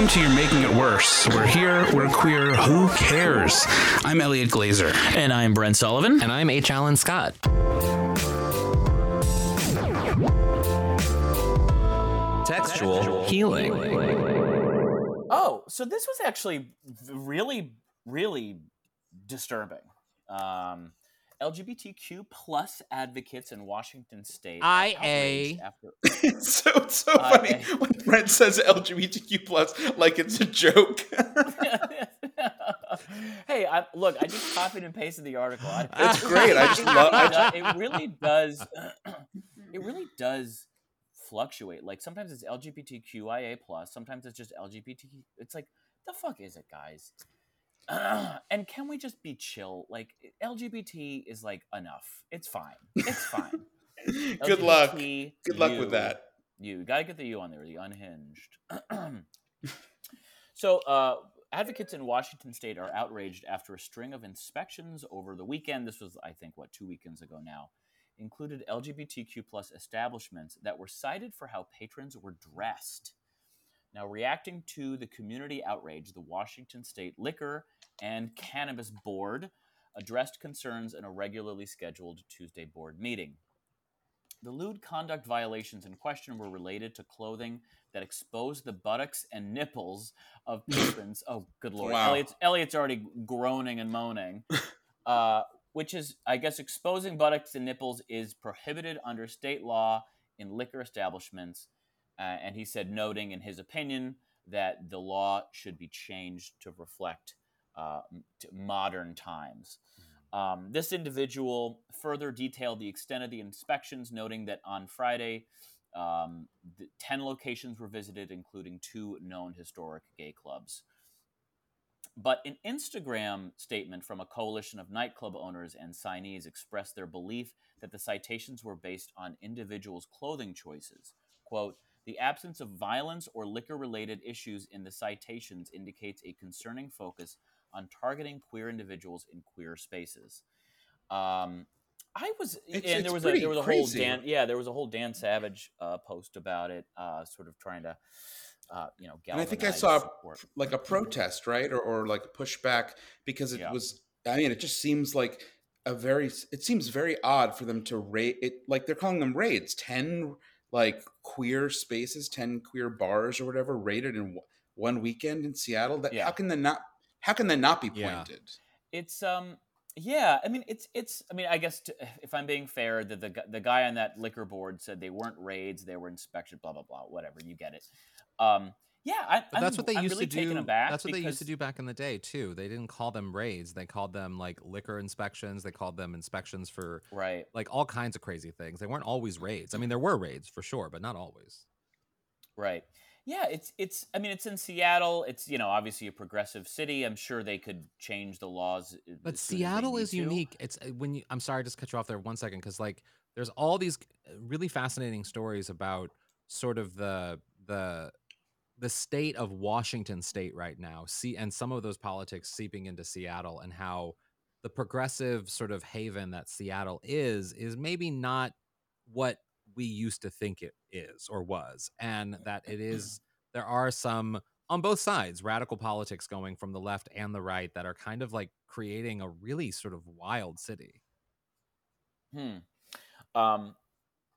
Welcome to You're Making It Worse. We're here, we're queer, who cares? I'm Elliot Glazer. And I'm Brent Sullivan. And I'm H. Alan Scott. Textual healing. Oh, so this was actually really, really disturbing. Um, LGBTQ plus advocates in Washington State. IA. After- it's so it's so IA. funny when Brent says LGBTQ plus like it's a joke. hey, I, look, I just copied and pasted the article. I, it's great. I just love. I it really does. it really does fluctuate. Like sometimes it's LGBTQIA plus, sometimes it's just LGBT. It's like the fuck is it, guys? And can we just be chill? Like LGBT is like enough. It's fine. It's fine. Good luck. Good luck with that. You gotta get the U on there. The unhinged. so, uh, advocates in Washington State are outraged after a string of inspections over the weekend. This was, I think, what two weekends ago now. Included LGBTQ plus establishments that were cited for how patrons were dressed. Now, reacting to the community outrage, the Washington State Liquor and Cannabis Board addressed concerns in a regularly scheduled Tuesday board meeting. The lewd conduct violations in question were related to clothing that exposed the buttocks and nipples of patrons. oh, good lord! Wow. Elliot's, Elliot's already groaning and moaning. Uh, which is, I guess, exposing buttocks and nipples is prohibited under state law in liquor establishments. Uh, and he said, noting in his opinion that the law should be changed to reflect uh, to modern times. Mm-hmm. Um, this individual further detailed the extent of the inspections, noting that on Friday, um, 10 locations were visited, including two known historic gay clubs. But an Instagram statement from a coalition of nightclub owners and signees expressed their belief that the citations were based on individuals' clothing choices. Quote, the absence of violence or liquor related issues in the citations indicates a concerning focus on targeting queer individuals in queer spaces. Um, I was, it's, and there was a there was a whole Dan, yeah, there was a whole Dan Savage uh, post about it, uh, sort of trying to, uh, you know, and I think I saw support. like a protest, right, or, or like pushback because it yeah. was. I mean, it just seems like a very. It seems very odd for them to raid it. Like they're calling them raids. Ten like queer spaces, ten queer bars or whatever raided in one weekend in Seattle. That yeah. how can they not? How can they not be pointed? Yeah. It's um yeah, I mean it's it's I mean I guess to, if I'm being fair, the, the the guy on that liquor board said they weren't raids, they were inspections, blah blah blah, whatever. You get it. Um, yeah, I, but that's I'm, what they I'm used really to do. That's what they used to do back in the day too. They didn't call them raids; they called them like liquor inspections. They called them inspections for right, like all kinds of crazy things. They weren't always raids. I mean, there were raids for sure, but not always. Right. Yeah, it's it's. I mean, it's in Seattle. It's you know obviously a progressive city. I'm sure they could change the laws. But Seattle is to. unique. It's uh, when you. I'm sorry, I just cut you off there one second because like there's all these uh, really fascinating stories about sort of the the the state of Washington State right now. See, and some of those politics seeping into Seattle and how the progressive sort of haven that Seattle is is maybe not what we used to think it is or was, and that it is there are some on both sides radical politics going from the left and the right that are kind of like creating a really sort of wild city. Hmm. Um,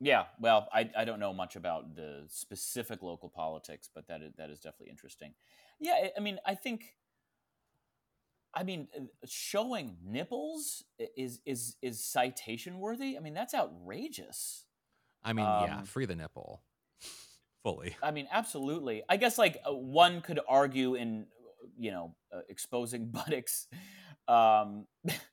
yeah, well, I, I don't know much about the specific local politics, but that is, that is definitely interesting. Yeah, I mean, I think I mean, uh, showing nipples is is is citation worthy. I mean, that's outrageous. I mean, um, yeah, free the nipple fully. I mean, absolutely. I guess like uh, one could argue in you know uh, exposing buttocks. Um,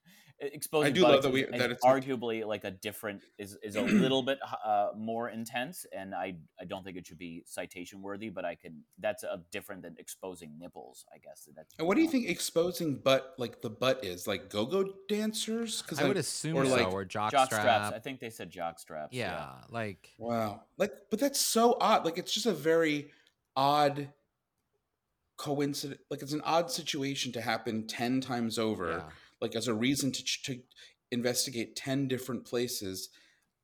exposing I do love that we that it's arguably like a different is is a little bit uh, more intense, and I I don't think it should be citation worthy, but I can that's a different than exposing nipples, I guess. That's and what do you think exposing butt like the butt is like go go dancers? Because I, I, would assume or so, like, or jock, jock strap. straps. I think they said jock straps. Yeah, yeah, like wow, like but that's so odd. Like it's just a very odd coincidence. Like it's an odd situation to happen ten times over. Yeah like as a reason to to investigate 10 different places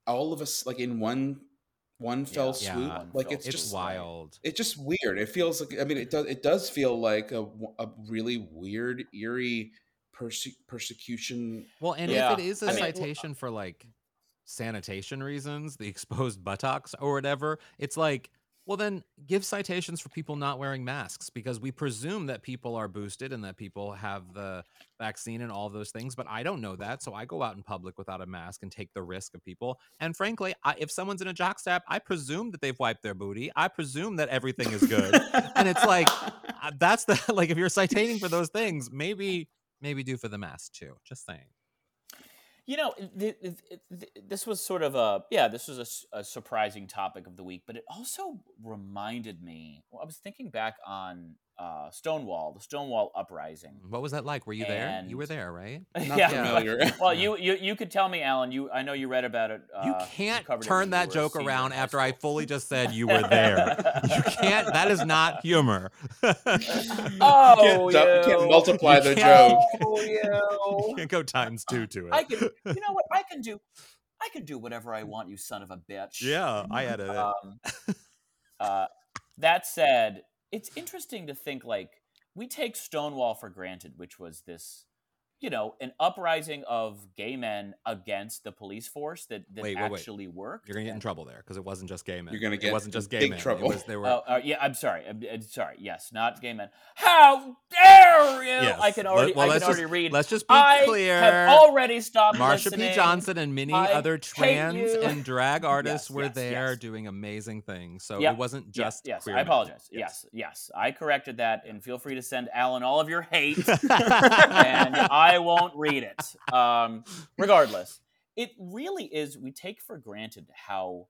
all of us like in one one fell yeah. swoop. Yeah. Like it's, it's just wild. It's just weird. It feels like I mean it does it does feel like a, a really weird eerie perse- persecution. Well, and yeah. if it is a I citation mean, for like sanitation reasons, the exposed buttocks or whatever, it's like well, then give citations for people not wearing masks because we presume that people are boosted and that people have the vaccine and all those things. But I don't know that. So I go out in public without a mask and take the risk of people. And frankly, I, if someone's in a jockstrap, I presume that they've wiped their booty. I presume that everything is good. and it's like, uh, that's the, like, if you're citating for those things, maybe, maybe do for the mask too. Just saying. You know, th- th- th- this was sort of a yeah, this was a, surprising topic of the week, but it also reminded me. Well, I was thinking back on uh, Stonewall, the Stonewall uprising. What was that like? Were you there? You were there, right? Not yeah. Familiar. well, you, you you could tell me, Alan. You I know you read about it. Uh, you can't you turn that joke around after I fully just said you were there. you can't. That is not humor. oh, you can't, you can't multiply the joke. Oh, you can't go times two to it. I can. You know what? I can do. I can do whatever I want, you son of a bitch. Yeah, I edited it. Um, uh, that said, it's interesting to think like we take Stonewall for granted, which was this you know, an uprising of gay men against the police force that, that wait, wait, actually wait. worked. You're gonna get in trouble there because it wasn't just gay men. You're gonna get it wasn't just gay big men. trouble. Was, they were. Oh, uh, yeah, I'm sorry. I'm, I'm, sorry. Yes, not gay men. How dare you? Yes. I can already. Well, I can already just, read. Let's just be I clear. I have already stopped. Marsha listening. P. Johnson and many I other trans and drag artists yes, were yes, there yes. doing amazing things. So yep. it wasn't just. Yes, yes. I apologize. Yes. yes, I corrected that, and feel free to send Alan all of your hate, and I won't read it. Um, regardless, it really is. We take for granted how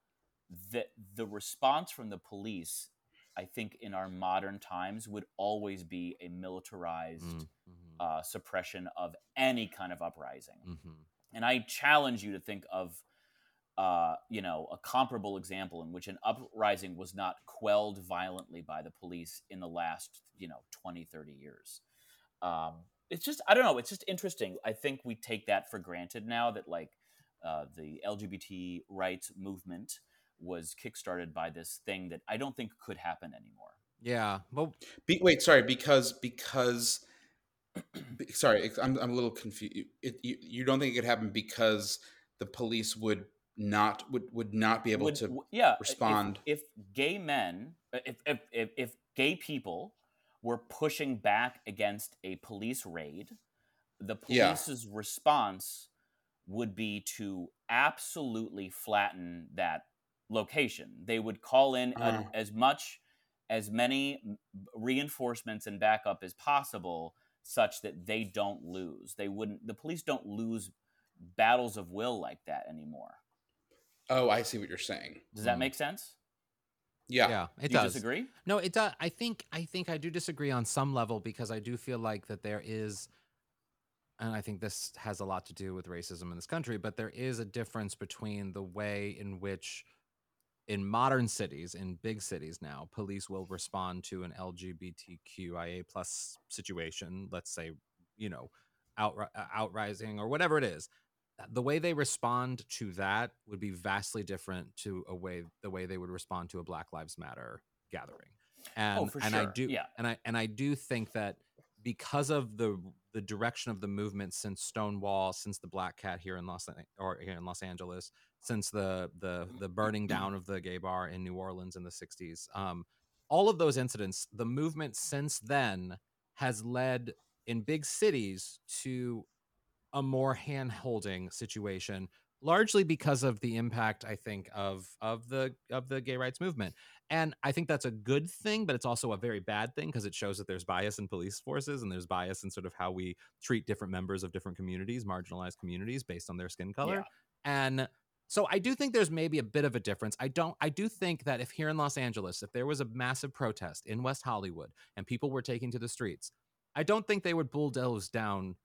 the the response from the police, I think, in our modern times, would always be a militarized mm, mm-hmm. uh, suppression of any kind of uprising. Mm-hmm. And I challenge you to think of. Uh, you know, a comparable example in which an uprising was not quelled violently by the police in the last, you know, 20, 30 years. Um, it's just I don't know. It's just interesting. I think we take that for granted now that like uh, the LGBT rights movement was kickstarted by this thing that I don't think could happen anymore. Yeah. Well, Be, wait, sorry, because because sorry, I'm I'm a little confused. It, you, you don't think it could happen because the police would not would would not be able would, to yeah respond if, if gay men if, if if if gay people were pushing back against a police raid, the police's yeah. response would be to absolutely flatten that location. They would call in uh. a, as much as many reinforcements and backup as possible such that they don't lose. They wouldn't the police don't lose battles of will like that anymore. Oh, I see what you're saying. Does that mm. make sense? Yeah, yeah, it you does. Disagree? No, it does. I think I think I do disagree on some level because I do feel like that there is, and I think this has a lot to do with racism in this country, but there is a difference between the way in which, in modern cities, in big cities now, police will respond to an LGBTQIA plus situation. Let's say, you know, out uh, outrising or whatever it is the way they respond to that would be vastly different to a way the way they would respond to a Black Lives Matter gathering. Oh, and oh, and sure. I do yeah. and I and I do think that because of the the direction of the movement since Stonewall, since the Black Cat here in Los or here in Los Angeles, since the the the burning down of the gay bar in New Orleans in the '60s, um, all of those incidents, the movement since then has led in big cities to a more hand holding situation largely because of the impact i think of of the of the gay rights movement. And i think that's a good thing but it's also a very bad thing because it shows that there's bias in police forces and there's bias in sort of how we treat different members of different communities marginalized communities based on their skin color. Yeah. and so i do think there's maybe a bit of a difference. I don't i do think that if here in los angeles if there was a massive protest in west hollywood and people were taking to the streets i don't think they would bulldoze down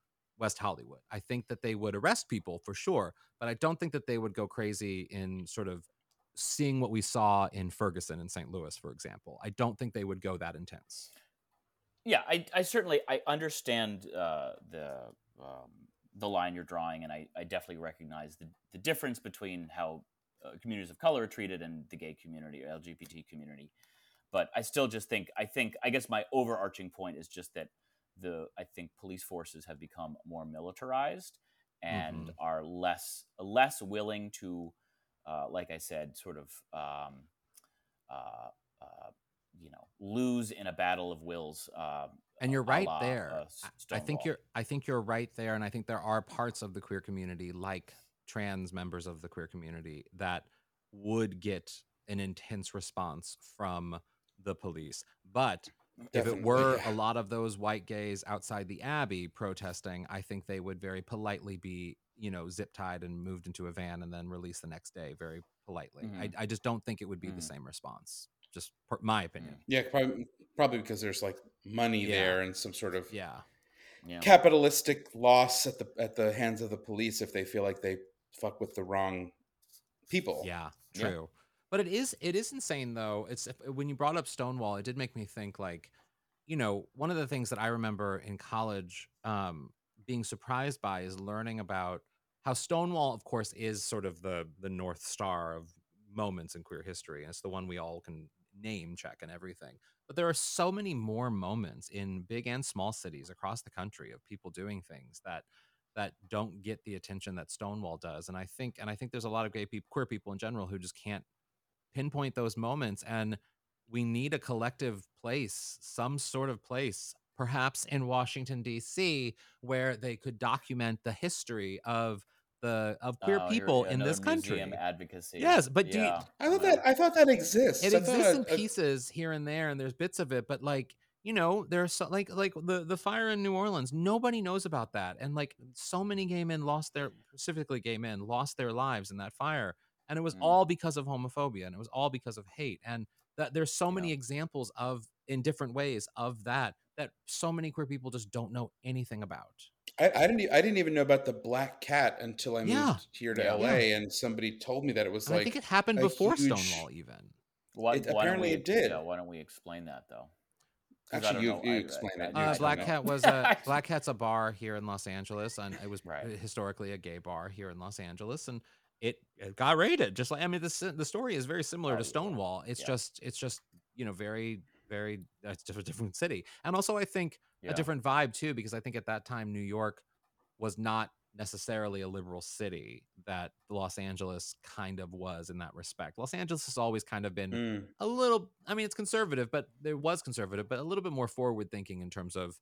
West Hollywood. I think that they would arrest people for sure, but I don't think that they would go crazy in sort of seeing what we saw in Ferguson and St. Louis, for example. I don't think they would go that intense. Yeah, I, I certainly I understand uh, the um, the line you're drawing, and I, I definitely recognize the, the difference between how uh, communities of color are treated and the gay community or lgbt community but i still just think i think i guess my overarching point is just that the i think police forces have become more militarized and mm-hmm. are less less willing to uh, like i said sort of um, uh, uh, you know lose in a battle of wills um, and you're right la, there. uh, i think you're i think you're right there and i think there are parts of the queer community like trans members of the queer community that would get an intense response from the police. But Definitely. if it were a lot of those white gays outside the abbey protesting i think they would very politely be you know zip tied and moved into a van and then released the next day very politely mm-hmm. I, I, just don't think it would be mm-hmm. the same response just per, my opinion yeah probably, probably because there's like money yeah. there and some sort of yeah. yeah capitalistic loss at the at the hands of the police if they feel like they fuck with the wrong people yeah true yeah. But it is it is insane though it's when you brought up stonewall it did make me think like you know one of the things that i remember in college um being surprised by is learning about how stonewall of course is sort of the the north star of moments in queer history and it's the one we all can name check and everything. But there are so many more moments in big and small cities across the country of people doing things that that don't get the attention that Stonewall does. And I think and I think there's a lot of gay people, queer people in general who just can't pinpoint those moments and we need a collective place, some sort of place, perhaps in Washington D.C., where they could document the history of the of queer oh, people in this country. Advocacy. Yes, but yeah. do you, I thought that I thought that exists. It I exists in uh, pieces here and there, and there's bits of it, but like you know, there's so, like like the the fire in New Orleans. Nobody knows about that, and like so many gay men lost their specifically gay men lost their lives in that fire, and it was mm. all because of homophobia, and it was all because of hate, and that there's so many examples of in different ways of that that so many queer people just don't know anything about. I, I, didn't. I didn't even know about the black cat until I yeah. moved here to yeah, LA, yeah. and somebody told me that it was and like. I think it happened before huge... Stonewall, even. What, it, apparently, we, it did. why don't we explain that though? Actually, you, you explain it. Uh, Black Cat was a Black Cat's a bar here in Los Angeles, and it was right. historically a gay bar here in Los Angeles, and it, it got raided. Just like I mean, the the story is very similar oh, to Stonewall. It's just it's just you know very very it's just a different city, and also I think a different vibe too, because I think at that time New York was not necessarily a liberal city that Los Angeles kind of was in that respect. Los Angeles has always kind of been mm. a little I mean it's conservative, but it was conservative, but a little bit more forward thinking in terms of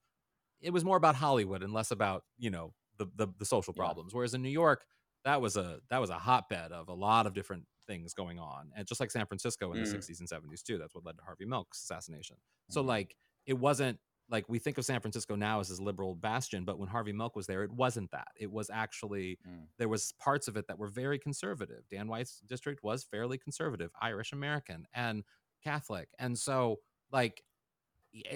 it was more about Hollywood and less about, you know, the the, the social problems. Yeah. Whereas in New York, that was a that was a hotbed of a lot of different things going on. And just like San Francisco in mm. the 60s and 70s too, that's what led to Harvey Milk's assassination. Mm. So mm-hmm. like it wasn't like we think of San Francisco now as this liberal bastion, but when Harvey Milk was there, it wasn't that. It was actually mm. there was parts of it that were very conservative. Dan White's district was fairly conservative, Irish American and Catholic, and so like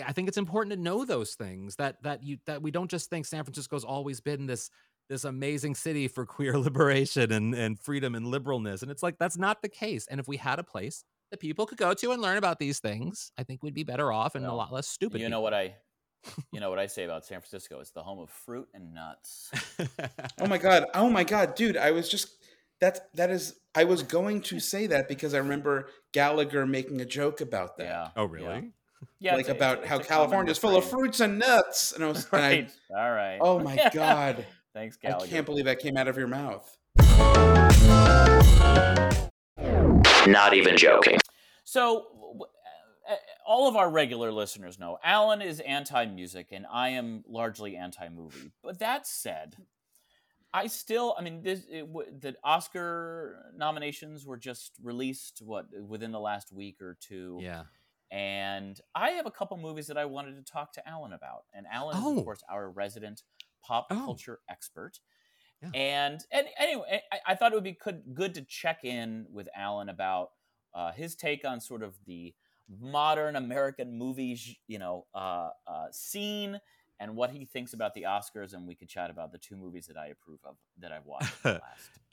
I think it's important to know those things that that you that we don't just think San Francisco's always been this this amazing city for queer liberation and and freedom and liberalness, and it's like that's not the case. And if we had a place that people could go to and learn about these things, I think we'd be better off and well, a lot less stupid. You people. know what I you know what I say about San Francisco? It's the home of fruit and nuts. oh my god! Oh my god, dude! I was just that that is I was going to say that because I remember Gallagher making a joke about that. Yeah. Oh really? Yeah. yeah like about it's, how California is full of fruits and nuts, and I was right. And I, All right. Oh my god! Thanks, Gallagher. I can't believe that came out of your mouth. Not even joking. So, eh, eh, all of our regular listeners know Alan is anti music and I am largely anti movie. But that said, I still, I mean, this, it, the Oscar nominations were just released, what, within the last week or two. Yeah. And I have a couple movies that I wanted to talk to Alan about. And Alan oh. is, of oh. course, our resident pop oh. culture expert. Yeah. And, and anyway, I, I, thought it would be good, good to check in with Alan about uh, his take on sort of the modern American movies, you know, uh, uh, scene and what he thinks about the Oscars, and we could chat about the two movies that I approve of that I've watched.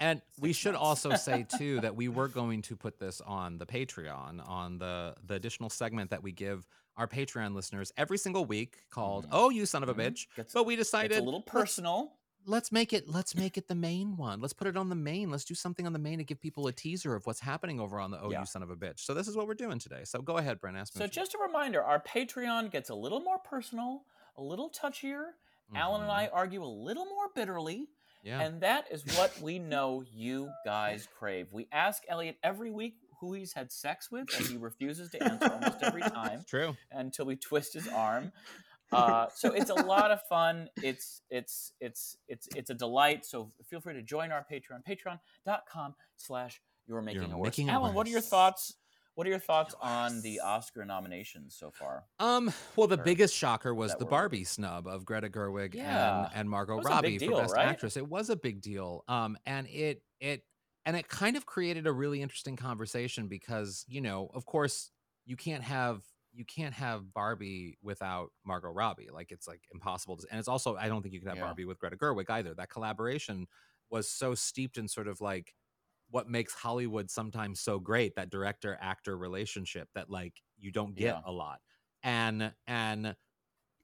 and we should also say too that we were going to put this on the Patreon, on the the additional segment that we give our Patreon listeners every single week called mm-hmm. "Oh, you son of a mm-hmm. bitch." Gets, but we decided a little personal. let's make it let's make it the main one. Let's put it on the main. Let's do something on the main to give people a teaser of what's happening over on the Oh yeah. You Son of a Bitch. So this is what we're doing today. So go ahead, Brent. Ask me. So just a reminder, our Patreon gets a little more personal, a little touchier. Mm-hmm. Alan and I mm-hmm. argue a little more bitterly. Yeah. And that is what we know you guys crave. We ask Elliot every week who he's had sex with, and he refuses to answer almost every time. True. Until we twist his arm. Uh, so it's a lot of fun. It's it's it's it's it's a delight. So feel free to join our Patreon, patreon.com slash you're making you're a worse. Alan, what are your thoughts? What are your thoughts on the Oscar nominations so far? Um, well, the or, biggest shocker was the Barbie snub of Greta Gerwig yeah. and, and Margot Robbie deal, for Best right? Actress. It was a big deal. Um, and it it and it kind of created a really interesting conversation because you know, of course, you can't have you can't have Barbie without Margot Robbie. Like it's like impossible to, and it's also I don't think you can have yeah. Barbie with Greta Gerwig either. That collaboration was so steeped in sort of like what makes Hollywood sometimes so great, that director actor relationship that like you don't get yeah. a lot. And and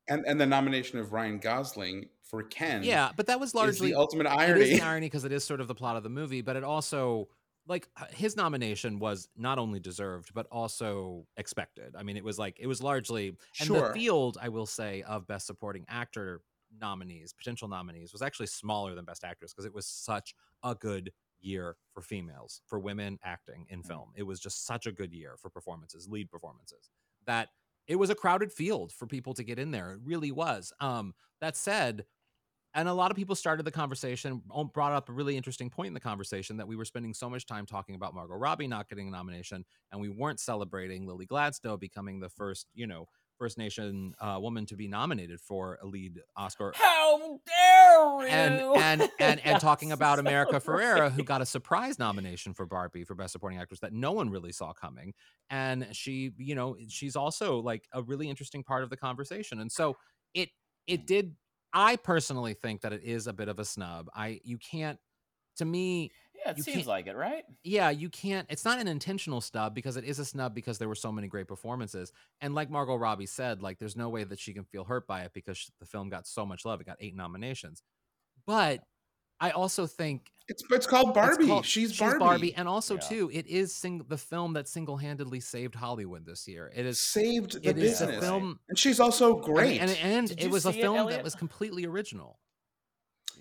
and and the nomination of Ryan Gosling for Ken. Yeah, but that was largely the ultimate irony. It is irony because it is sort of the plot of the movie, but it also like his nomination was not only deserved but also expected. I mean, it was like it was largely and sure. the field, I will say, of best supporting actor nominees, potential nominees, was actually smaller than best actress because it was such a good year for females, for women acting in mm. film. It was just such a good year for performances, lead performances, that it was a crowded field for people to get in there. It really was. Um, that said, and a lot of people started the conversation brought up a really interesting point in the conversation that we were spending so much time talking about margot robbie not getting a nomination and we weren't celebrating lily gladstone becoming the first you know first nation uh, woman to be nominated for a lead oscar. How dare you! and and and, and talking about america ferrera who got a surprise nomination for barbie for best supporting actress that no one really saw coming. And she you know she's also like a really interesting part of the conversation. And so it it did I personally think that it is a bit of a snub. I you can't to me yeah, it seems like it, right? Yeah, you can't. It's not an intentional snub because it is a snub because there were so many great performances. And like Margot Robbie said, like there's no way that she can feel hurt by it because the film got so much love. It got eight nominations. But I also think it's it's called Barbie. It's called, she's, she's Barbie. Barbie. and also yeah. too, it is sing, the film that single handedly saved Hollywood this year. It is saved the business. film, and she's also great. And, and, and it was a film it, that was completely original.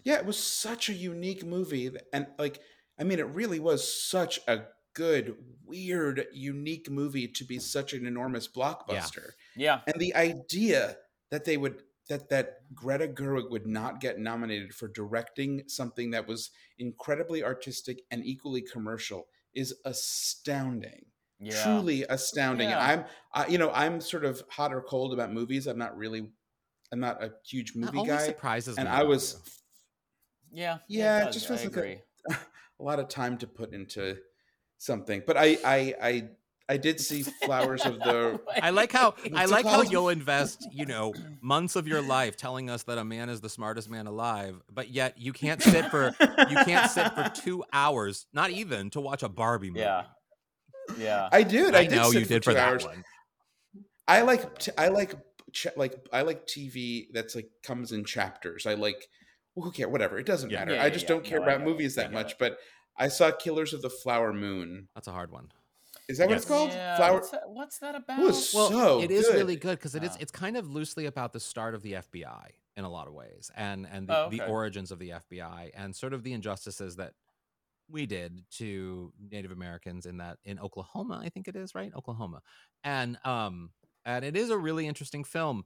Yeah, it was such a unique movie, and like, I mean, it really was such a good, weird, unique movie to be such an enormous blockbuster. Yeah, yeah. and the idea that they would that that Greta Gerwig would not get nominated for directing something that was incredibly artistic and equally commercial is astounding. Yeah. Truly astounding. Yeah. I'm I, you know, I'm sort of hot or cold about movies. I'm not really I'm not a huge movie that guy. Surprises and I was Yeah. Yeah, it, it just feels like a, a lot of time to put into something. But I I I I did see flowers of the. I like how I like how you'll invest, you know, months of your life telling us that a man is the smartest man alive, but yet you can't sit for you can't sit for two hours, not even to watch a Barbie movie. Yeah, yeah. I did. I, I did know you did for, that hours. one. I like I like like I like TV that's like comes in chapters. I like well, who care? Whatever. It doesn't yeah. matter. Yeah, I just don't care no, about movies that much. But I saw Killers of the Flower Moon. That's a hard one. Is that yes. what it's called? Yeah, Flower. What's that, what's that about? well, so it is really good because it is. It's kind of loosely about the start of the FBI in a lot of ways, and and the, oh, okay. the origins of the FBI, and sort of the injustices that we did to Native Americans in that in Oklahoma, I think it is right, Oklahoma, and um, and it is a really interesting film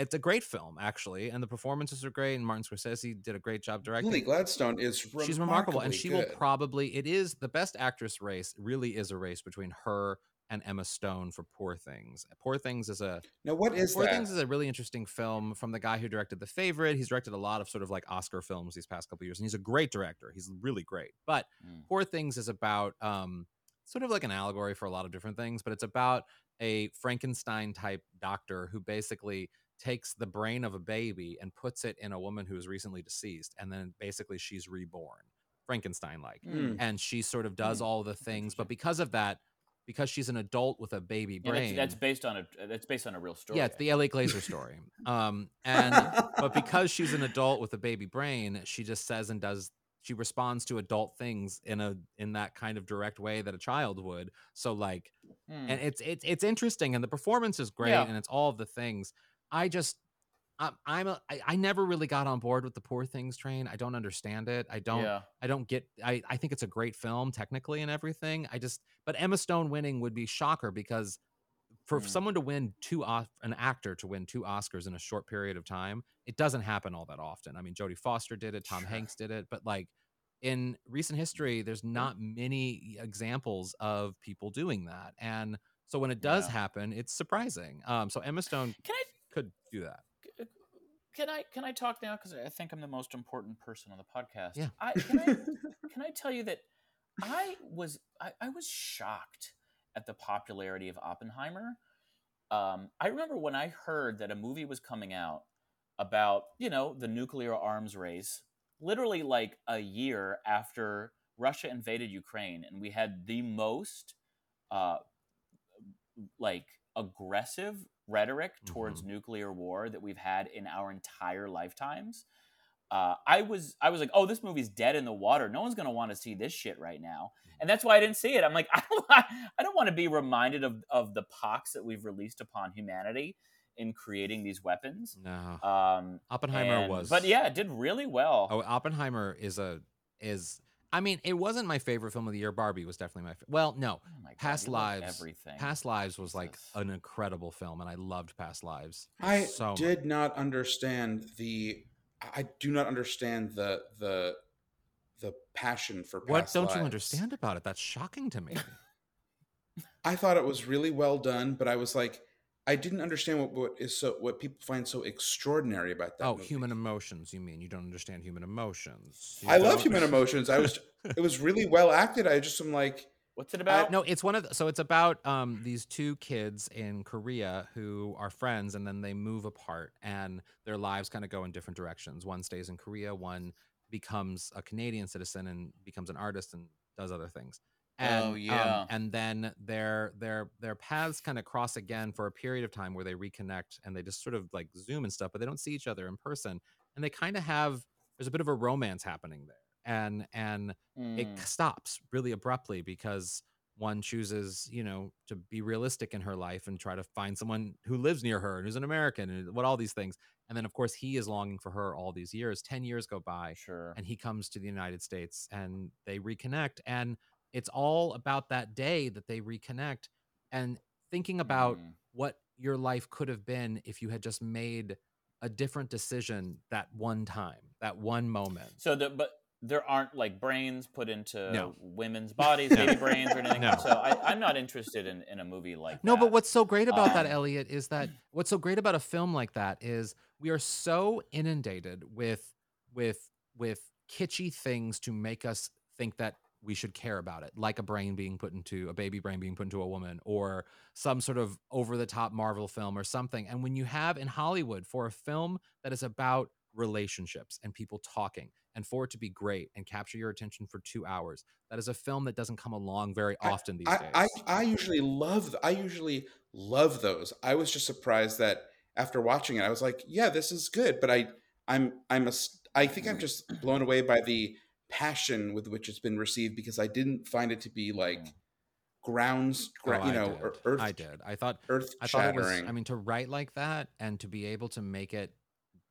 it's a great film actually and the performances are great and martin scorsese did a great job directing lily gladstone is she's remarkable and she good. will probably it is the best actress race really is a race between her and emma stone for poor things poor things is a now what is poor that? things is a really interesting film from the guy who directed the favorite he's directed a lot of sort of like oscar films these past couple years and he's a great director he's really great but mm. poor things is about um sort of like an allegory for a lot of different things but it's about a frankenstein type doctor who basically takes the brain of a baby and puts it in a woman who is recently deceased and then basically she's reborn frankenstein like mm. and she sort of does mm. all the things but because of that because she's an adult with a baby brain. that's, that's, based on a that's based on a real story. Yeah, it's the la Glazer story. um, and but because she's an adult with a baby brain, she just says and does she responds to adult things in a in that kind of direct way that a child would. So like, mm. and it's it's it's interesting, and the performance is great, yeah. and it's all of the things. I just I'm, I'm a, I, I never really got on board with the poor things train. I don't understand it. I don't yeah. I don't get I, I think it's a great film technically and everything. I just but Emma Stone winning would be shocker because for mm. someone to win two an actor to win two Oscars in a short period of time, it doesn't happen all that often. I mean, Jodie Foster did it, Tom sure. Hanks did it, but like in recent history, there's not many examples of people doing that. And so when it does yeah. happen, it's surprising. Um, so Emma Stone Can I, could do that can I can I talk now because I think I'm the most important person on the podcast. Yeah. I, can, I, can I tell you that I was I, I was shocked at the popularity of Oppenheimer. Um, I remember when I heard that a movie was coming out about you know the nuclear arms race, literally like a year after Russia invaded Ukraine, and we had the most uh, like aggressive rhetoric towards mm-hmm. nuclear war that we've had in our entire lifetimes. Uh, I was I was like, oh, this movie's dead in the water. No one's gonna want to see this shit right now, and that's why I didn't see it. I'm like, I don't I don't want to be reminded of of the pox that we've released upon humanity in creating these weapons. No, um, Oppenheimer and, was, but yeah, it did really well. Oh, Oppenheimer is a is I mean, it wasn't my favorite film of the year. Barbie was definitely my. Fa- well, no, oh God, Past Lives. Everything. Past Lives was like an incredible film, and I loved Past Lives. I so did much. not understand the. I do not understand the the the passion for. Past what don't lives. you understand about it? That's shocking to me. I thought it was really well done, but I was like, I didn't understand what, what is so what people find so extraordinary about that. Oh, movie. human emotions. You mean you don't understand human emotions? You I don't? love human emotions. I was it was really well acted. I just am like, what's it about? I, no, it's one of the, so it's about um these two kids in Korea who are friends and then they move apart and their lives kind of go in different directions. One stays in Korea, one becomes a Canadian citizen and becomes an artist and does other things. And, oh yeah. Um, and then their their their paths kind of cross again for a period of time where they reconnect and they just sort of like zoom and stuff, but they don't see each other in person. And they kind of have there's a bit of a romance happening there, and and mm. it stops really abruptly because one chooses you know to be realistic in her life and try to find someone who lives near her and who's an american and what all these things and then of course he is longing for her all these years 10 years go by sure and he comes to the united states and they reconnect and it's all about that day that they reconnect and thinking about mm. what your life could have been if you had just made a different decision that one time, that one moment. So the but there aren't like brains put into no. women's bodies, baby brains or anything. No. So I, am not interested in, in a movie like no, that. but what's so great about um, that, Elliot, is that what's so great about a film like that is we are so inundated with with with kitschy things to make us think that we should care about it, like a brain being put into a baby brain being put into a woman, or some sort of over the top Marvel film or something. And when you have in Hollywood for a film that is about relationships and people talking, and for it to be great and capture your attention for two hours, that is a film that doesn't come along very often these I, days. I, I usually love I usually love those. I was just surprised that after watching it, I was like, yeah, this is good, but I I'm I'm a I think I'm mm. just blown away by the passion with which it's been received because I didn't find it to be like mm. grounds, gra- oh, you know, earth. I did. I thought earth I shattering. Thought it was, I mean, to write like that and to be able to make it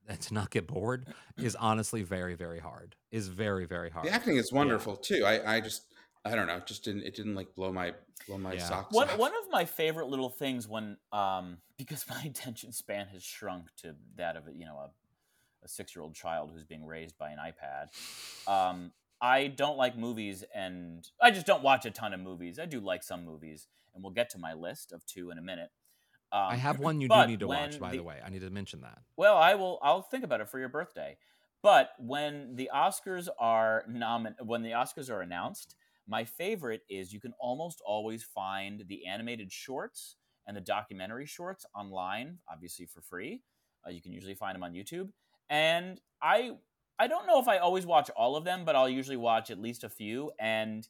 and to not get bored is honestly very, very hard. Is very, very hard. The acting is wonderful yeah. too. I, I just, I don't know, just didn't. It didn't like blow my blow my yeah. socks one, off. One of my favorite little things when, um, because my attention span has shrunk to that of you know a a six year old child who's being raised by an iPad. Um, I don't like movies and I just don't watch a ton of movies. I do like some movies, and we'll get to my list of two in a minute. Um, I have one you do need to watch, by the, the, way. I need to mention that. Well, I will. I'll think about it for your birthday. But when the Oscars are nomin- when the Oscars are announced, my favorite is you can almost always find the animated shorts and the documentary shorts online, obviously for free. Uh, you can usually find them on YouTube. And I I don't know if I always watch all of them, but I'll usually watch at least a few. And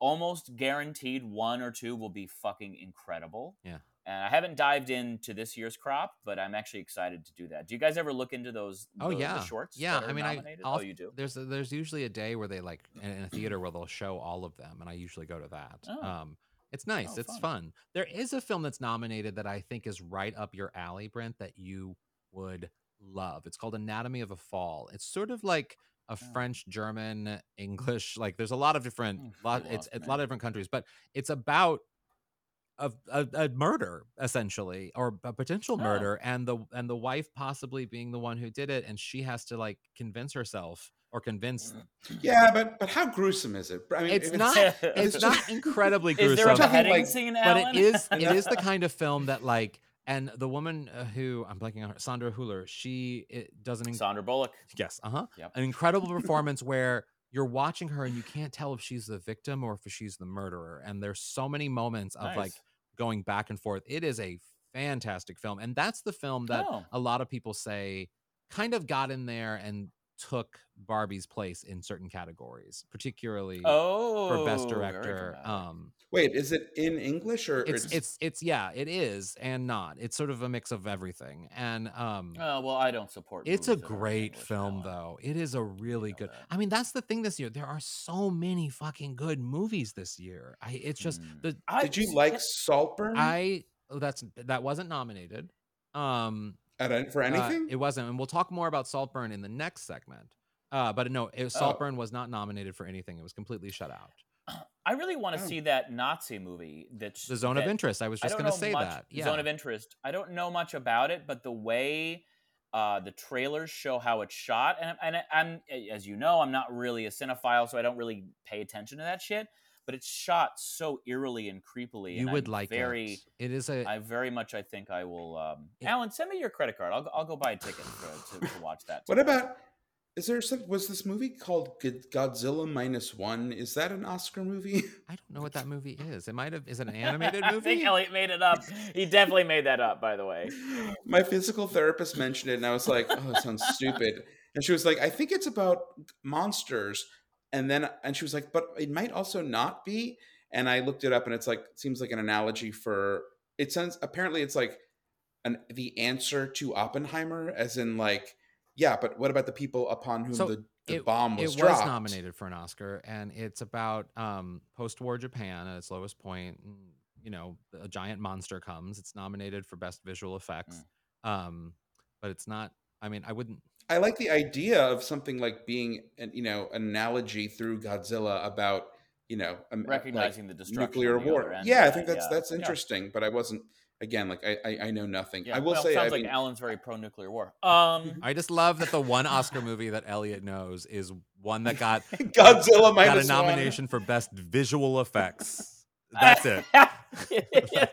almost guaranteed one or two will be fucking incredible. Yeah. And I haven't dived into this year's crop, but I'm actually excited to do that. Do you guys ever look into those? Oh the, yeah, shorts. Yeah, I mean, nominated? I. oh, you do. There's a, there's usually a day where they like in, in a theater where they'll show all of them, and I usually go to that. Oh. Um, it's nice. Oh, it's fun. fun. There is a film that's nominated that I think is right up your alley, Brent, that you would love. It's called Anatomy of a Fall. It's sort of like a Oh. French, German, English. Like there's a lot of different, Mm, lot. It's lost it's a lot of different countries, but it's about a, a, a murder essentially, or a potential Oh. murder, and the and the wife possibly being the one who did it, and she has to like convince herself or convince. Yeah, but but how gruesome is it? I mean, It's if not. It's just- not incredibly Is there a gruesome, beheading like- scene, but Alan? it is it is the kind of film that like and the woman uh, who I'm blanking on her, Sandra Hüller, she it does an inc- Sandra Bullock. yes, uh huh, Yep. an incredible performance where you're watching her and you can't tell if she's the victim or if she's the murderer, and there's so many moments of like going back and forth. It is a fantastic film, and that's the film that Oh. a lot of people say kind of got in there and took Barbie's place in certain categories, particularly Oh, for best director. Um, Wait, is it in English or it's it's it's yeah, it is and not. It's sort of a mix of everything. And um Oh well, I don't support. it's a movies that are in great film Alan. though. It is a really know good. that. I mean, that's the thing this year. There are so many fucking good movies this year. I it's just Mm. the I- Did you like that- Saltburn? I oh, that's that wasn't nominated. Um At a- for uh, anything? it wasn't and we'll talk more about Saltburn in the next segment. Uh but no, it, Oh. Saltburn was not nominated for anything. It was completely shut out. I really want to Oh. see that Nazi movie. That's The Zone of Interest. I was just going to say much- that. Yeah. Zone of interest. I don't know much about it, but the way uh, the trailers show how it's shot, and, and I'm, as you know, I'm not really a cinephile, so I don't really pay attention to that shit. But it's shot so eerily and creepily. you and would I'm like very, it. It is a I very much, I think I will. Um, It- Alan, send me your credit card. I'll, go- I'll go buy a ticket for, to, to watch that. What about? Is there some? Was this movie called Godzilla minus one? Is that an Oscar movie? I don't know what that movie is. It might have is it an animated movie? I think Elliot made it up. He definitely made that up, by the way. My physical therapist mentioned it, and I was like, "Oh, it sounds stupid." And she was like, "I think it's about monsters." And then, and she was like, "But it might also not be." And I looked it up, and it's like it seems like an analogy for. It sounds apparently it's like an the answer to Oppenheimer, as in like, yeah, but what about the people upon whom So the, the it- bomb was dropped? it dropped? was nominated for an Oscar, and it's about um, post-war Japan at its lowest point. You know, a giant monster comes. It's nominated for best visual effects, um, but it's not. I mean, I wouldn't. I like the idea of something like being, an, you know, analogy through Godzilla about, you know, um, like Recognizing the destruction nuclear the war. Yeah, I think that's yeah. that's Yeah. interesting, but I wasn't. Again, like I I, I know nothing. Yeah, I will well, say, sounds I like mean, Alan's very pro-nuclear war. Um, I just love that the one Oscar movie that Elliot knows is one that got Godzilla got a minus one. nomination for best visual effects. That's it.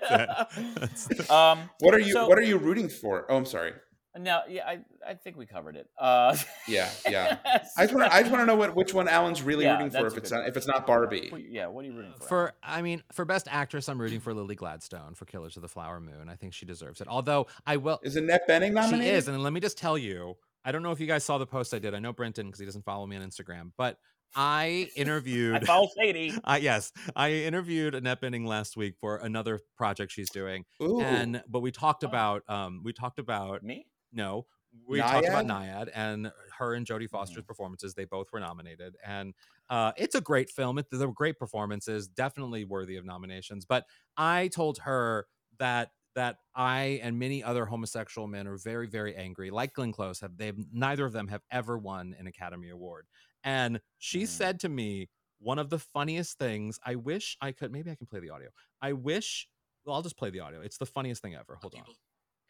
That's um, What are you So- What are you rooting for? Oh, I'm sorry. No, yeah, I, I think we covered it. Uh, Yeah, yeah. I just want to I just want to know what which one Alan's really Yeah, rooting for. If it's not if it's not Barbie. What- yeah, what are you rooting for? For I mean, for best actress, I'm rooting for Lily Gladstone for Killers of the Flower Moon. I think she deserves it. Although I will, Is Annette Bening she nominated? is, and let me just tell you, I don't know if you guys saw the post I did. I know Brenton because he doesn't follow me on Instagram, but I interviewed. I follow Sadie. I yes, I interviewed Annette Bening last week for another project she's doing, Ooh. and but we talked Oh. about um we talked about Me? No we talked about Nyad? And her and Jodie Foster's Mhm. performances. They both were nominated, and uh, it's a great film. It, they're great performances, definitely worthy of nominations. But I told her that that I and many other homosexual men are very, very angry. Like Glenn Close, have they've neither of them have ever won an Academy Award, and she Mm. said to me one of the funniest things. I wish I could. Maybe I can play the audio. I wish. Well, I'll just play the audio. It's the funniest thing ever. Hold on.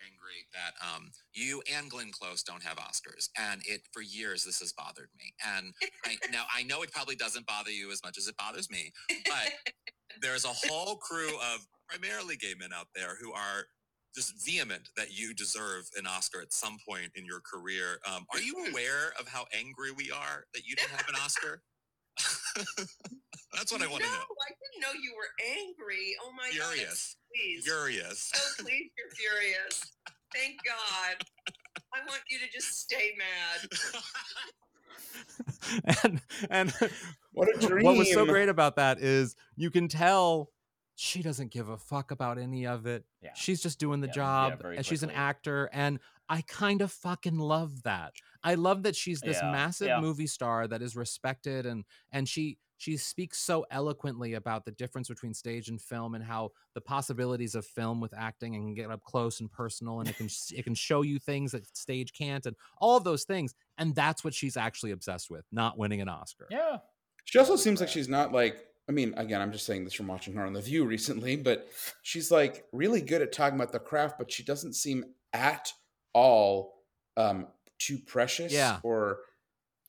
Angry that um, you and Glenn Close don't have Oscars, and it for years this has bothered me. And I, now I know it probably doesn't bother you as much as it bothers me, but there's a whole crew of primarily gay men out there who are just vehement that you deserve an Oscar at some point in your career. Um, are you aware of how angry we are that you don't have an Oscar? That's what I want to no, know. I didn't know you were angry. Oh my god. Furious, Please. furious. so please, you're furious. Thank God. I want you to just stay mad. and and what a dream. What was so great about that is you can tell she doesn't give a fuck about any of it. Yeah. She's just doing the Yeah, job yeah, very and she's an actor and I kind of fucking love that. I love that she's this Yeah, massive yeah. movie star that is respected and and she she speaks so eloquently about the difference between stage and film and how the possibilities of film with acting and can get up close and personal and it can it can show you things that stage can't and all of those things and that's what she's actually obsessed with, not winning an Oscar. Yeah. She also seems like she's not like. I mean, again, I'm just saying this from watching her on The View recently, but she's like really good at talking about the craft, but she doesn't seem at all um too precious Yeah. or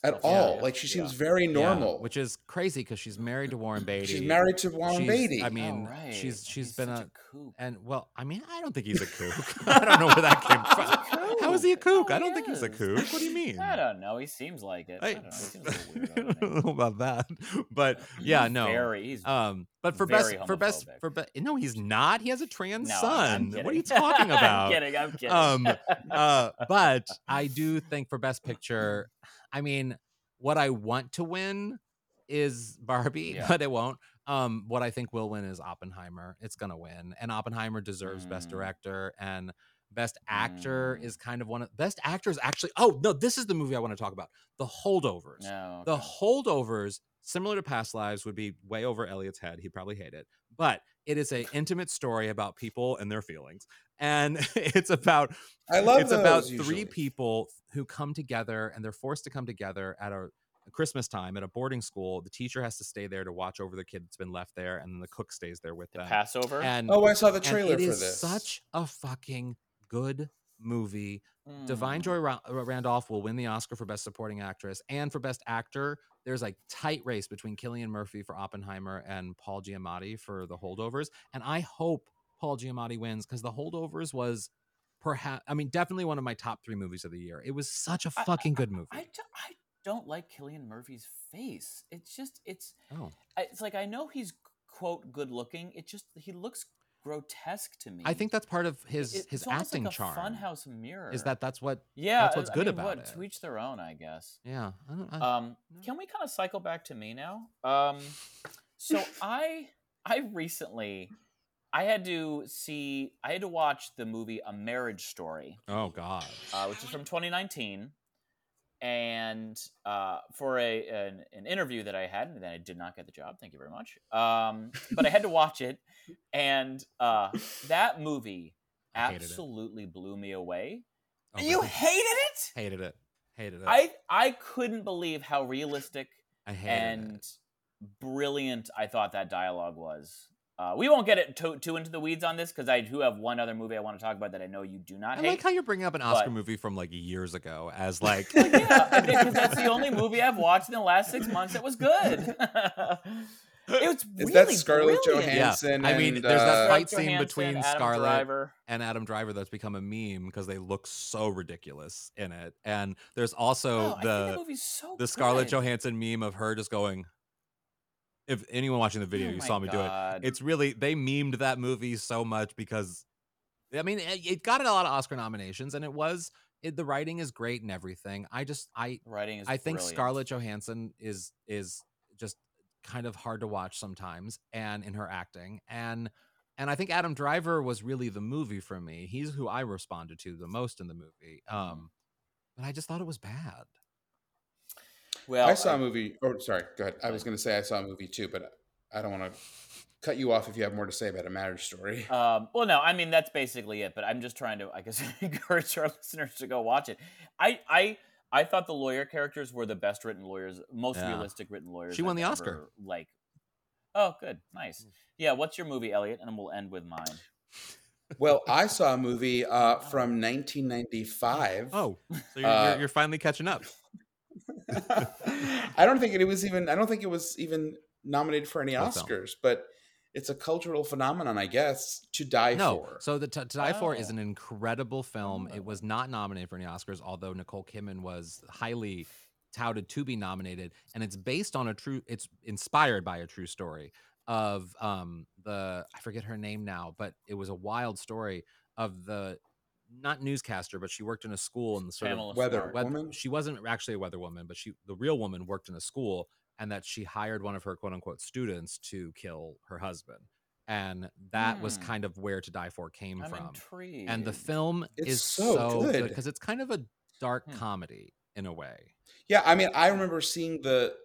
at Yeah, all. yeah, like she yeah. seems very Yeah, normal. which is crazy because she's married to Warren Beatty. she's married to Warren She's- Beatty. I mean, oh, right. she's And she's he's been such a kook. and well, I mean, I don't think he's a kook. I don't know where that came from. How is he a kook? Oh, I don't he think he's a is. kook. What do you mean? I don't know. He seems like it. I, I, don't know. He seems a little weirdo I don't know about that, but yeah, no. Very. He's Um, but for very best for best for best, no, he's not. He has a trans no, son. What are you talking about? I'm kidding. I'm kidding. Um, uh, but I do think for best picture, I mean, what I want to win is Barbie, Yeah. but it won't. Um, what I think will win is Oppenheimer. It's gonna win, and Oppenheimer deserves best Mm. director and best actor Mm. is kind of one of best actors. Actually, oh no, this is the movie I want to talk about. The Holdovers. no, The holdovers, similar to past lives, would be way over Elliot's head. He'd probably hate it. But it is a intimate story about people and their feelings. And it's about I love it's about three usually. people who come together and they're forced to come together at a Christmas time at a boarding school. The teacher has to stay there to watch over the kid that's been left there, and then the cook stays there with the them. Passover. And, Oh, I saw the and trailer it for is this. such a fucking good movie. Da'Vine Mm. Joy Ra- uh, Randolph will win the Oscar for Best Supporting Actress and for Best Actor. There's like tight race between Cillian Murphy for Oppenheimer and Paul Giamatti for The Holdovers, and I hope Paul Giamatti wins because The Holdovers was perhaps, I mean, definitely one of my top three movies of the year. It was such a fucking good movie. I, do, I don't like Cillian Murphy's face. It's just it's oh, it's like I know he's quote good looking. It just he looks grotesque to me. I think that's part of his it's his acting like a charm. Funhouse mirror. Is that that's what? yeah? that's what's I good mean, about what, it. To each their own, I guess. Yeah, I don't, I, Um, can we kind of cycle back to me now? Um, so I I recently I had to see I had to watch the movie A Marriage Story, oh God. uh, which is from 2019, and uh, for a an, an interview that I had, and then I did not get the job. Thank you very much. Um, but I had to watch it, and uh, that movie it. absolutely blew me away. Oh, you really? hated it? hated it. Hated it. I I couldn't believe how realistic and it. brilliant I thought that dialogue was. Uh, we won't get it too, too into the weeds on this because I do have one other movie I want to talk about that I know you do not I hate. like how you're bringing up an Oscar but- movie from like years ago as like Well, yeah, because that's the only movie I've watched in the last six months that was good. it was Is that Scarlett brilliant. Johansson? I mean, and, there's that uh, fight Scarlett scene Johansson, between Adam Scarlett Driver. and Adam Driver that's become a meme because they look so ridiculous in it. And there's also Oh, I think that the so the Scarlett. Johansson meme of her just going. If anyone watching the video, Oh you saw me do it. It's really they memed that movie so much because, I mean, it, it got a lot of Oscar nominations and it was it, the writing is great and everything. I just I writing is I think brilliant. Scarlett Johansson is is just kind of hard to watch sometimes, and in her acting, and and I think Adam Driver was really the movie for me. He's who I responded to the most in the movie. Mm-hmm. Um, but I just thought it was bad. Well, I saw a movie. Oh, sorry. Go ahead. I was going to say I saw a movie too, but I don't want to cut you off if you have more to say about a marriage story. Um, well, no, I mean that's basically it. But I'm just trying to, I guess, encourage our listeners to go watch it. I, I, I thought the lawyer characters were the best written lawyers, most Yeah. realistic written lawyers. She won I've the Oscar. ever, Like, oh, good, nice. Yeah, what's your movie, Elliot? And we'll end with mine. well, I saw a movie uh, from 1995. Oh, so you're, Uh, you're, you're finally catching up. I don't think it was even. I don't think it was even nominated for any What film? Oscars, but it's a cultural phenomenon, I guess, to die No, for. so the T- To Die For is Oh. an incredible film. Oh. It was not nominated for any Oscars, although Nicole Kidman was highly touted to be nominated, and it's based on a true. It's inspired by a true story of um the I forget her name now, but it was a wild story of the not newscaster, but she worked in a school and the sort Pamela of Weather Smart. weather, woman. she wasn't actually a weather woman, but she the real woman worked in a school and that she hired one of her quote unquote students to kill her husband. And that was Hmm. kind of where To Die For came I'm from. intrigued. And the film It's is so so good good. because it's kind of a dark Hmm. comedy in a way. Yeah, I mean, I remember seeing the.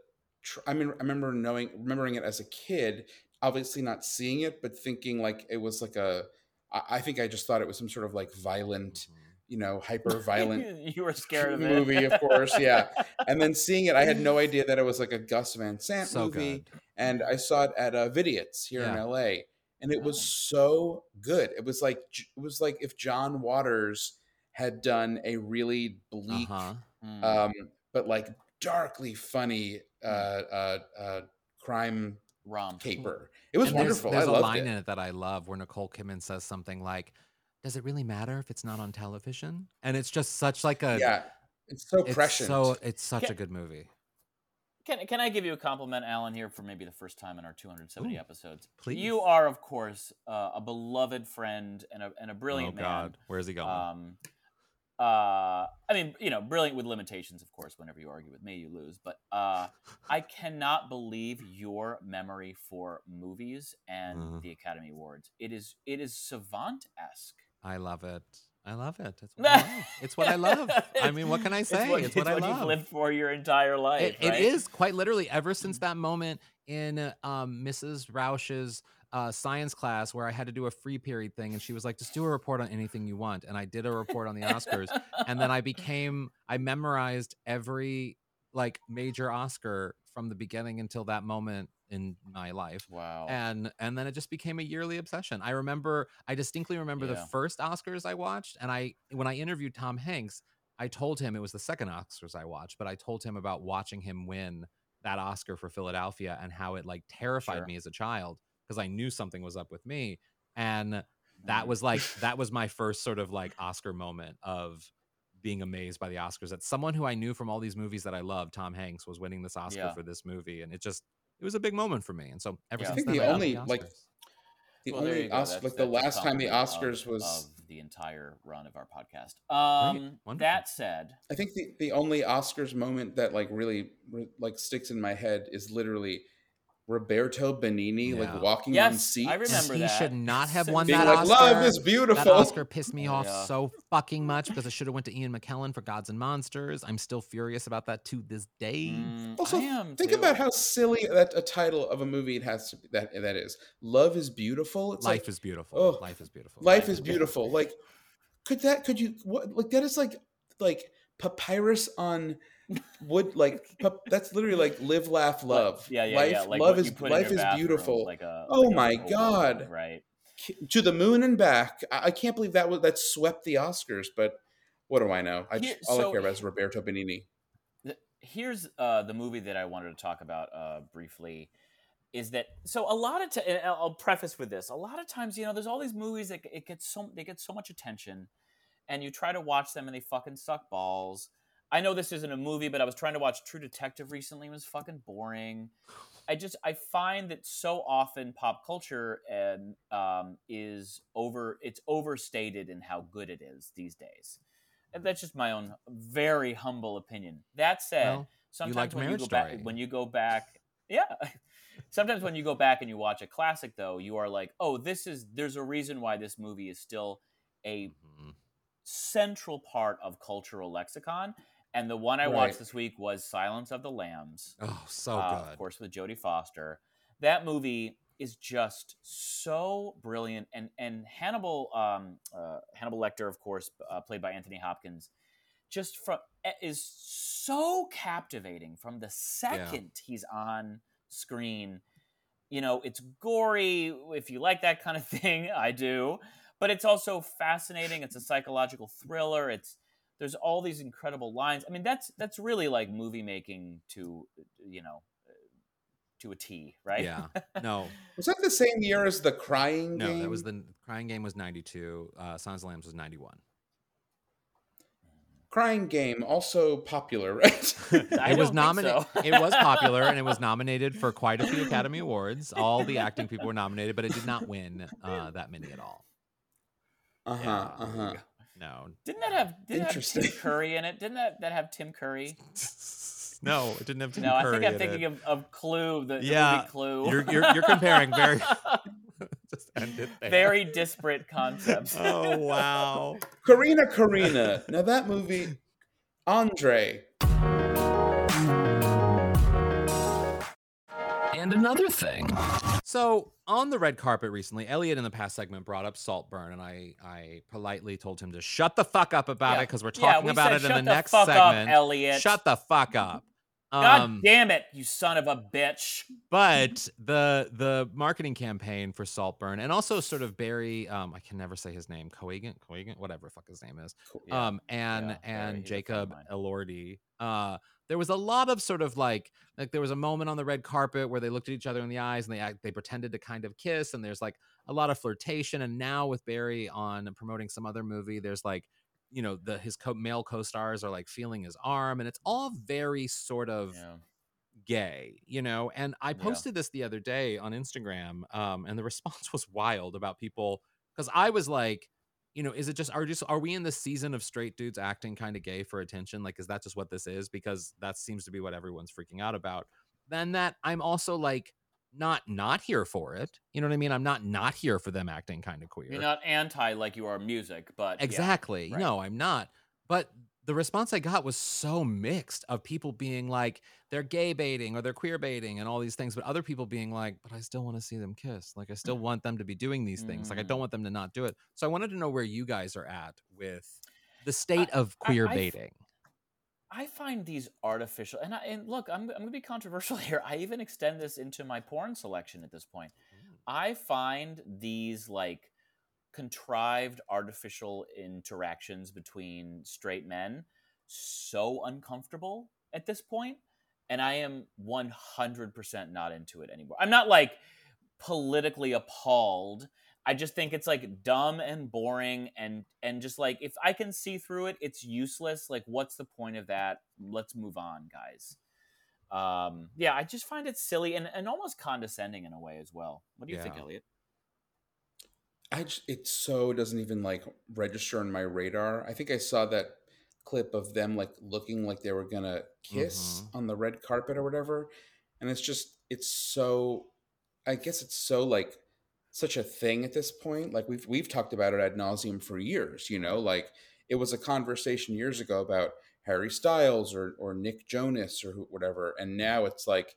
I mean, I remember knowing, remembering it as a kid. Obviously, not seeing it, but thinking like it was like a. I I think I just thought it was some sort of like violent, Mhm. you know, hyper violent you were scared of it. movie, of course. Yeah, and then seeing it, I had no idea that it was like a Gus Van Sant So movie. good. And I saw it at uh, Vidiots here in LA, and it was Oh. so good. It was like it was like if John Waters had done a really bleak Uh-huh. Mm. um, but like darkly funny uh, uh, uh, crime Rom. caper. It was And there's, wonderful. there's I a loved line it. in it that I love where Nicole Kidman says something like, "Does it really matter if it's not on television?" And it's just such like a yeah, it's so it's prescient. so it's such Ca- a good movie. Can, can I give you a compliment, Alan, here for maybe the first time in our 270 Ooh, episodes? please. You are, of course, uh, a beloved friend and a, and a brilliant man. oh God, where's he going? Um, uh, I mean, you know, brilliant with limitations, of course. Whenever you argue with me, you lose. But uh, I cannot believe your memory for movies and Mhm. the Academy Awards. It is it is savant esque. I love it. I love it. It's what I love. It's what I love. I mean, what can I say? It's what, It's what I you've love. lived for your entire life. It, it right? is quite literally ever since that moment in uh, um, Mrs. Roush's uh, science class where I had to do a free period thing, and she was like, "Just do a report on anything you want," and I did a report on the Oscars, and then I became I memorized every like major Oscar from the beginning until that moment in my life wow. and and then it just became a yearly obsession i remember i distinctly remember the first oscars i watched and i when i interviewed tom hanks i told him it was the second oscars i watched but i told him about watching him win that oscar for philadelphia and how it like terrified Sure. me as a child because i knew something was up with me and that was like that was my first sort of like oscar moment of being amazed by the oscars that someone who i knew from all these movies that i love tom hanks was winning this oscar Yeah. for this movie and it just it was a big moment for me and so ever Yeah. since I think then the I love only, like, Oscars. The Well, only you. Oscar, That's- like the that's a last time the Oscars of- was, of the entire run of our podcast. Um, Wonderful. that said, I think the the only Oscars moment that like really re- like sticks in my head is literally Roberto Benigni Yeah. like walking on Yes, seats. I remember he that. should not have won being that like, Oscar. "Love is beautiful." That Oscar pissed me off Yeah. so fucking much because it should have went to Ian McKellen for Gods and Monsters. I'm still furious about that to this day. mm, Also, I am think too. about how silly that a title of a movie it has to be, that that is. Love is beautiful. It's Life like is beautiful. oh, Life is beautiful. life is beautiful. Like, could that? Could you? What? Like that is like like papyrus on wood. Like that's literally like live, laugh, love. yeah, yeah, life, yeah. Like love is you put in life is beautiful. Like a, Oh like my oval, God. Right. To the moon and back. I, I can't believe that was that swept the Oscars. But what do I know? I Here- just, all I care about is Roberto Benigni. Here's uh, the movie that I wanted to talk about uh, briefly. Is that so? A lot of t- I'll preface with this. A lot of times, you know, there's all these movies that it gets so they get so much attention, and you try to watch them and they fucking suck balls. I know this isn't a movie, but I was trying to watch True Detective recently. It was fucking boring. I just I find that so often pop culture and um, is over. It's overstated in how good it is these days. And that's just my own very humble opinion. That said, Well, sometimes liked when you go back, when you go back, yeah. Sometimes when you go back and you watch a classic, though, you are like, oh, this is. There's a reason why this movie is still a Mhm. central part of cultural lexicon. And the one I Right. watched this week was Silence of the Lambs Oh, so uh, good. of course, with Jodie Foster. That movie is just so brilliant, and and Hannibal um, uh, Hannibal Lecter, of course, uh, played by Anthony Hopkins, just from is so captivating from the second he's on screen. You know, it's gory if you like that kind of thing. I do, but it's also fascinating. It's a psychological thriller. It's there's all these incredible lines. I mean, that's that's really like movie making to you know to a T, right? Yeah. No, Was that the same year as the Crying no, Game? No, that was the Crying Game was 92. Uh, Silence of Lambs was 91. Crying Game, also popular, right? It was nominated. so. it was popular and it was nominated for quite a few Academy Awards. All the acting people were nominated, but it did not win uh, that many at all. Uh huh. Yeah. Uh huh. No. Didn't that have didn't that have Tim Curry in it? Didn't that that have Tim Curry? no, it didn't have Tim no, Curry. No, I think I'm thinking of, of Clue, the, the yeah, movie Clue. You're, you're, you're comparing very just end it there. Very disparate concepts. oh wow. Karina Karina. Now that movie Andre. And another thing. So on the red carpet recently, Elliot in the past segment brought up Saltburn, and I I politely told him to shut the fuck up about yeah. it because we're talking yeah, we about it in the, the next segment. Up, Elliot. Shut the fuck up. God um, damn it, you son of a bitch! But the the marketing campaign for Saltburn and also sort of Barry, um, I can never say his name, Coagan, Coagan, whatever fuck his name is, yeah. um, and yeah, and Jacob Elordi. Uh, there was a lot of sort of like like there was a moment on the red carpet where they looked at each other in the eyes and they they pretended to kind of kiss, and there's like a lot of flirtation. And now with Barry on promoting some other movie, there's like you know the his co- male co-stars are like feeling his arm and it's all very sort of yeah. gay you know and i posted yeah. this the other day on instagram um and the response was wild about people because i was like you know is it just are just are we in the season of straight dudes acting kind of gay for attention like is that just what this is because that seems to be what everyone's freaking out about then that i'm also like not not here for it. You know what I mean? I'm not not here for them acting kind of queer. You're not anti like you are music, but exactly. Yeah, right. No, I'm not. But the response I got was so mixed of people being like they're gay baiting or they're queer baiting and all these things, but other people being like, but I still want to see them kiss. Like I still mm. want them to be doing these things. Like I don't mm. want them to not do it. So I wanted to know where you guys are at with the state I, of queer I, baiting. I find these artificial, and, I, and look, I'm, I'm going to be controversial here. I even extend this into my porn selection at this point. Mm. I find these like contrived artificial interactions between straight men so uncomfortable at this point, and I am 100% not into it anymore. I'm not like politically appalled I just think it's like dumb and boring and and just like if I can see through it, it's useless. Like, what's the point of that? Let's move on, guys. Um, yeah, I just find it silly and, and almost condescending in a way as well. What do you yeah. think, Elliot? I just, it so doesn't even like register on my radar. I think I saw that clip of them like looking like they were gonna kiss mm-hmm. on the red carpet or whatever, and it's just it's so. I guess it's so like such a thing at this point. Like we've we've talked about it ad nauseum for years. You know, like it was a conversation years ago about Harry Styles or or Nick Jonas or whatever, and now it's like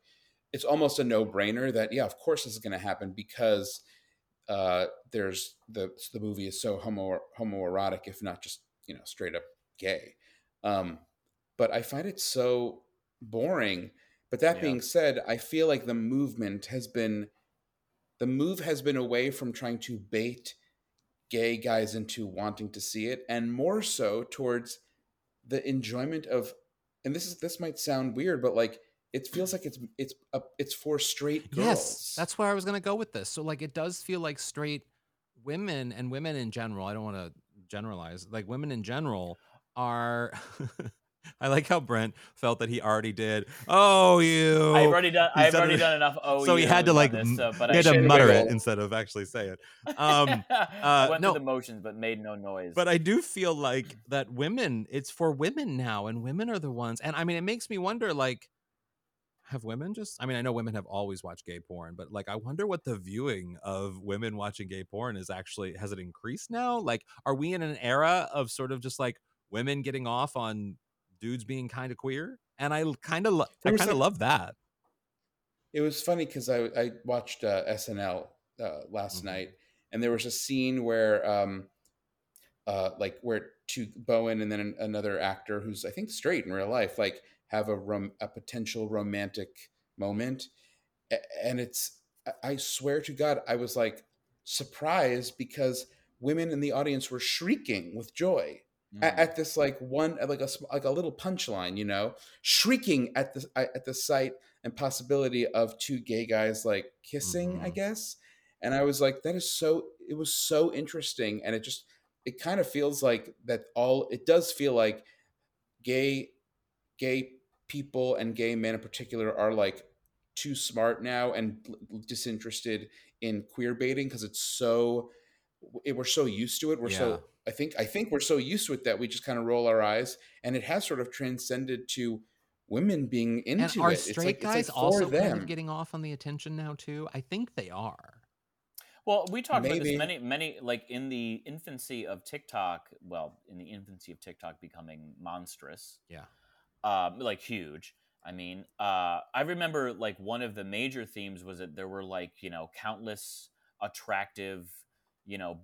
it's almost a no brainer that yeah, of course this is going to happen because uh, there's the the movie is so homo homoerotic, if not just you know straight up gay. Um, but I find it so boring. But that yeah. being said, I feel like the movement has been the move has been away from trying to bait gay guys into wanting to see it and more so towards the enjoyment of and this is this might sound weird but like it feels like it's it's a, it's for straight girls. Yes, that's where I was going to go with this. So like it does feel like straight women and women in general, I don't want to generalize, like women in general are I like how Brent felt that he already did. Oh, you! I've already done. I've already done enough. Oh, you. so he had to like, this, so, but he had to mutter it instead of actually say it. Um, uh, went no, through the motions, but made no noise. But I do feel like that women. It's for women now, and women are the ones. And I mean, it makes me wonder, like, have women just? I mean, I know women have always watched gay porn, but like, I wonder what the viewing of women watching gay porn is actually. Has it increased now? Like, are we in an era of sort of just like women getting off on dudes being kind of queer, and I kind of lo- I kind of love that. It was funny because I I watched uh, SNL uh, last mm-hmm. night, and there was a scene where um, uh, like where two Bowen and then an, another actor who's I think straight in real life like have a rom- a potential romantic moment, and it's I swear to God I was like surprised because women in the audience were shrieking with joy mm. at, at, this like one like a like a little punchline, you know, shrieking at the at the sight and possibility of two gay guys like kissing, mm-hmm. I guess. And I was like, that is so. It was so interesting, and it just it kind of feels like that. All it does feel like gay gay people and gay men in particular are like too smart now and disinterested in queer baiting because it's so it, we're so used to it we're yeah. so I think I think we're so used to it that we just kind of roll our eyes, and it has sort of transcended to women being into and are it. straight like, guys like also them. kind of getting off on the attention now too? I think they are. Well, we talked about this many, many, like in the infancy of TikTok. Well, in the infancy of TikTok becoming monstrous, Yeah. um, like huge. I mean, uh, I remember like one of the major themes was that there were like you know countless attractive, you know,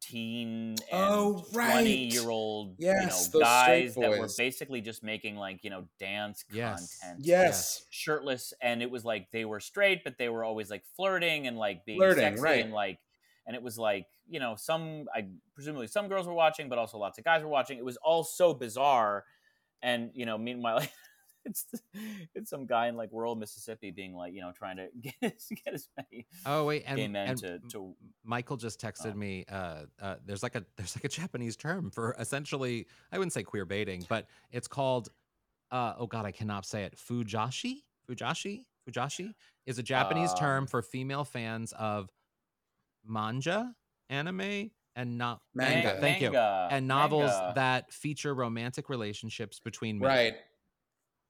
teen and Oh, right. twenty year old Yes, you know guys that were basically just making like you know dance Yes. content Yes. shirtless and it was like they were straight but they were always like flirting and like being Flirting, sexy right. and like and it was like you know some i presumably some girls were watching but also lots of guys were watching it was all so bizarre and you know meanwhile it's it's some guy in like rural mississippi being like you know trying to get his, get as many Oh wait, and, gay men and to, to Michael just texted Oh. me. Uh, uh, there's like a there's like a Japanese term for essentially. I wouldn't say queer baiting, but it's called. Uh, oh God, I cannot say it. Fujoshi, Fujoshi, Fujoshi is a Japanese term Um, for female fans of manga, anime, and not Manga. manga. Thank you. manga, And novels manga. that feature romantic relationships between men. Right.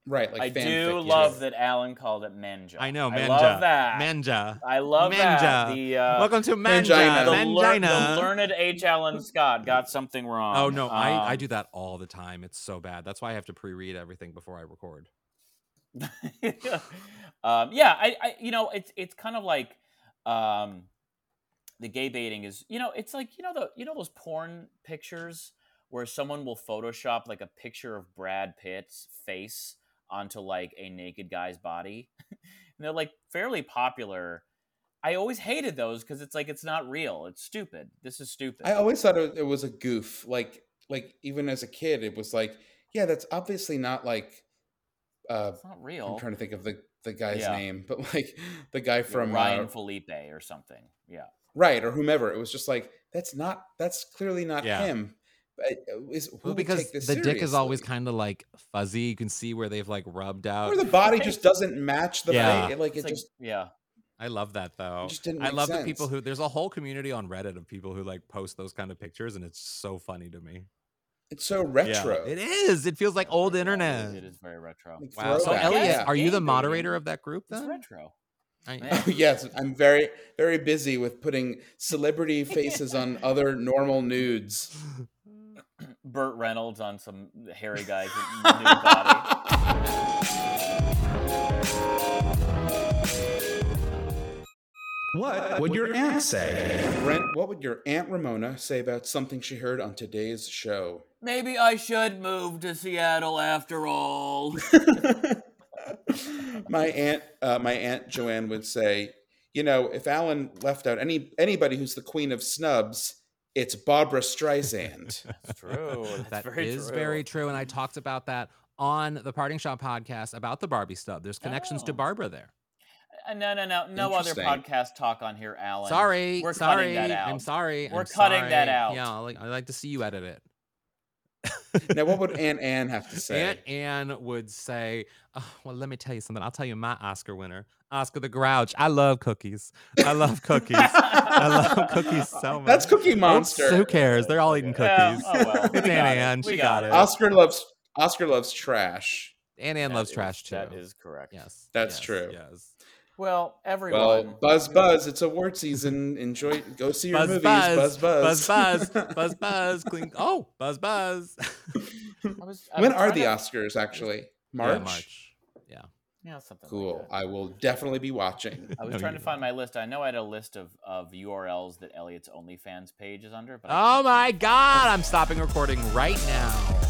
Right. Like i fanfic, do yeah. love that alan called it menja I know, i manja. love that Manja. i love that Manja. the uh Welcome to manja. Mangina. the, lear- the learned H. Allen Scott got something wrong. Oh no, I, I Um, do that all the time. It's so bad. That's why I have to pre-read everything before I record. um, yeah, I, I, you know, it's it's kind of like um, the gay baiting is, you know, it's like you know the you know those porn pictures where someone will Photoshop like a picture of Brad Pitt's face onto like a naked guy's body, and they're like fairly popular. I always hated those because it's like it's not real. It's stupid. This is stupid. I always thought it, it was a goof. Like, like even as a kid, it was like, yeah, that's obviously not like. Uh, it's not real. I'm trying to think of the the guy's Yeah. name, but like the guy Yeah, from Ryan uh, Felipe or something. Yeah. right or whomever. It was just like that's not that's clearly not Yeah. him. But, uh, Is, who Well, because take this the dick is always kind of like fuzzy. You can see where they've like rubbed out. or the body just doesn't match the Yeah. face. Like It's it like, just yeah. I love that though. just didn't. I love sense. the people who there's a whole community on Reddit of people who like post those kind of pictures, and it's so funny to me. It's so Yeah, retro. it is. It feels like old Yeah, internet. It is very retro. Like Wow. So throwback. Elliot, Yeah. are you the moderator of that group It's then? retro. I- Oh, yes, I'm very very busy with putting celebrity faces on other normal nudes. Burt Reynolds on some hairy guy's nude body. What would your aunt say? Brent, what would your aunt Ramona say about something she heard on today's show? Maybe I should move to Seattle after all. my aunt, uh, my aunt Joanne would say, you know, if Alan left out any anybody who's the queen of snubs, it's Barbra Streisand. That's true. That's That very is true. very true. And I talked about that on the Parting Shot podcast about the Barbie stub. There's connections to Oh. Barbara there. Uh, no, no, no, no other podcast talk on here, Alan. Sorry, we're sorry. cutting that out. I'm sorry. We're I'm cutting that out. Yeah, I like, I like to see you edit it. now, what would Aunt Anne have to say? Aunt Anne would say, oh, "Well, let me tell you something. I'll tell you my Oscar winner, Oscar the Grouch. I love cookies. I love cookies. I love cookies so much. That's Cookie Who- Monster. Who cares? They're all eating Yeah, cookies. oh well, it's we Aunt got it. Anne. We She got got it. it. Oscar loves Oscar loves trash. Aunt Anne That loves is- trash too. That is correct. Yes, That's yes, true. Yes. Well, everyone. Well, buzz buzz, it's award season. Enjoy go see your Buzz, movies. buzz, Buzz buzz. buzz, buzz, buzz, buzz, clink. Oh, buzz, buzz. I was, I when was are the to- Oscars actually? March. Yeah, March. Yeah. Yeah, something. like Cool. that. I will definitely be watching. I was No, trying to find my list. I know I had a list of, of URLs that Elliot's OnlyFans page is under, but Oh my God! I'm stopping recording right now.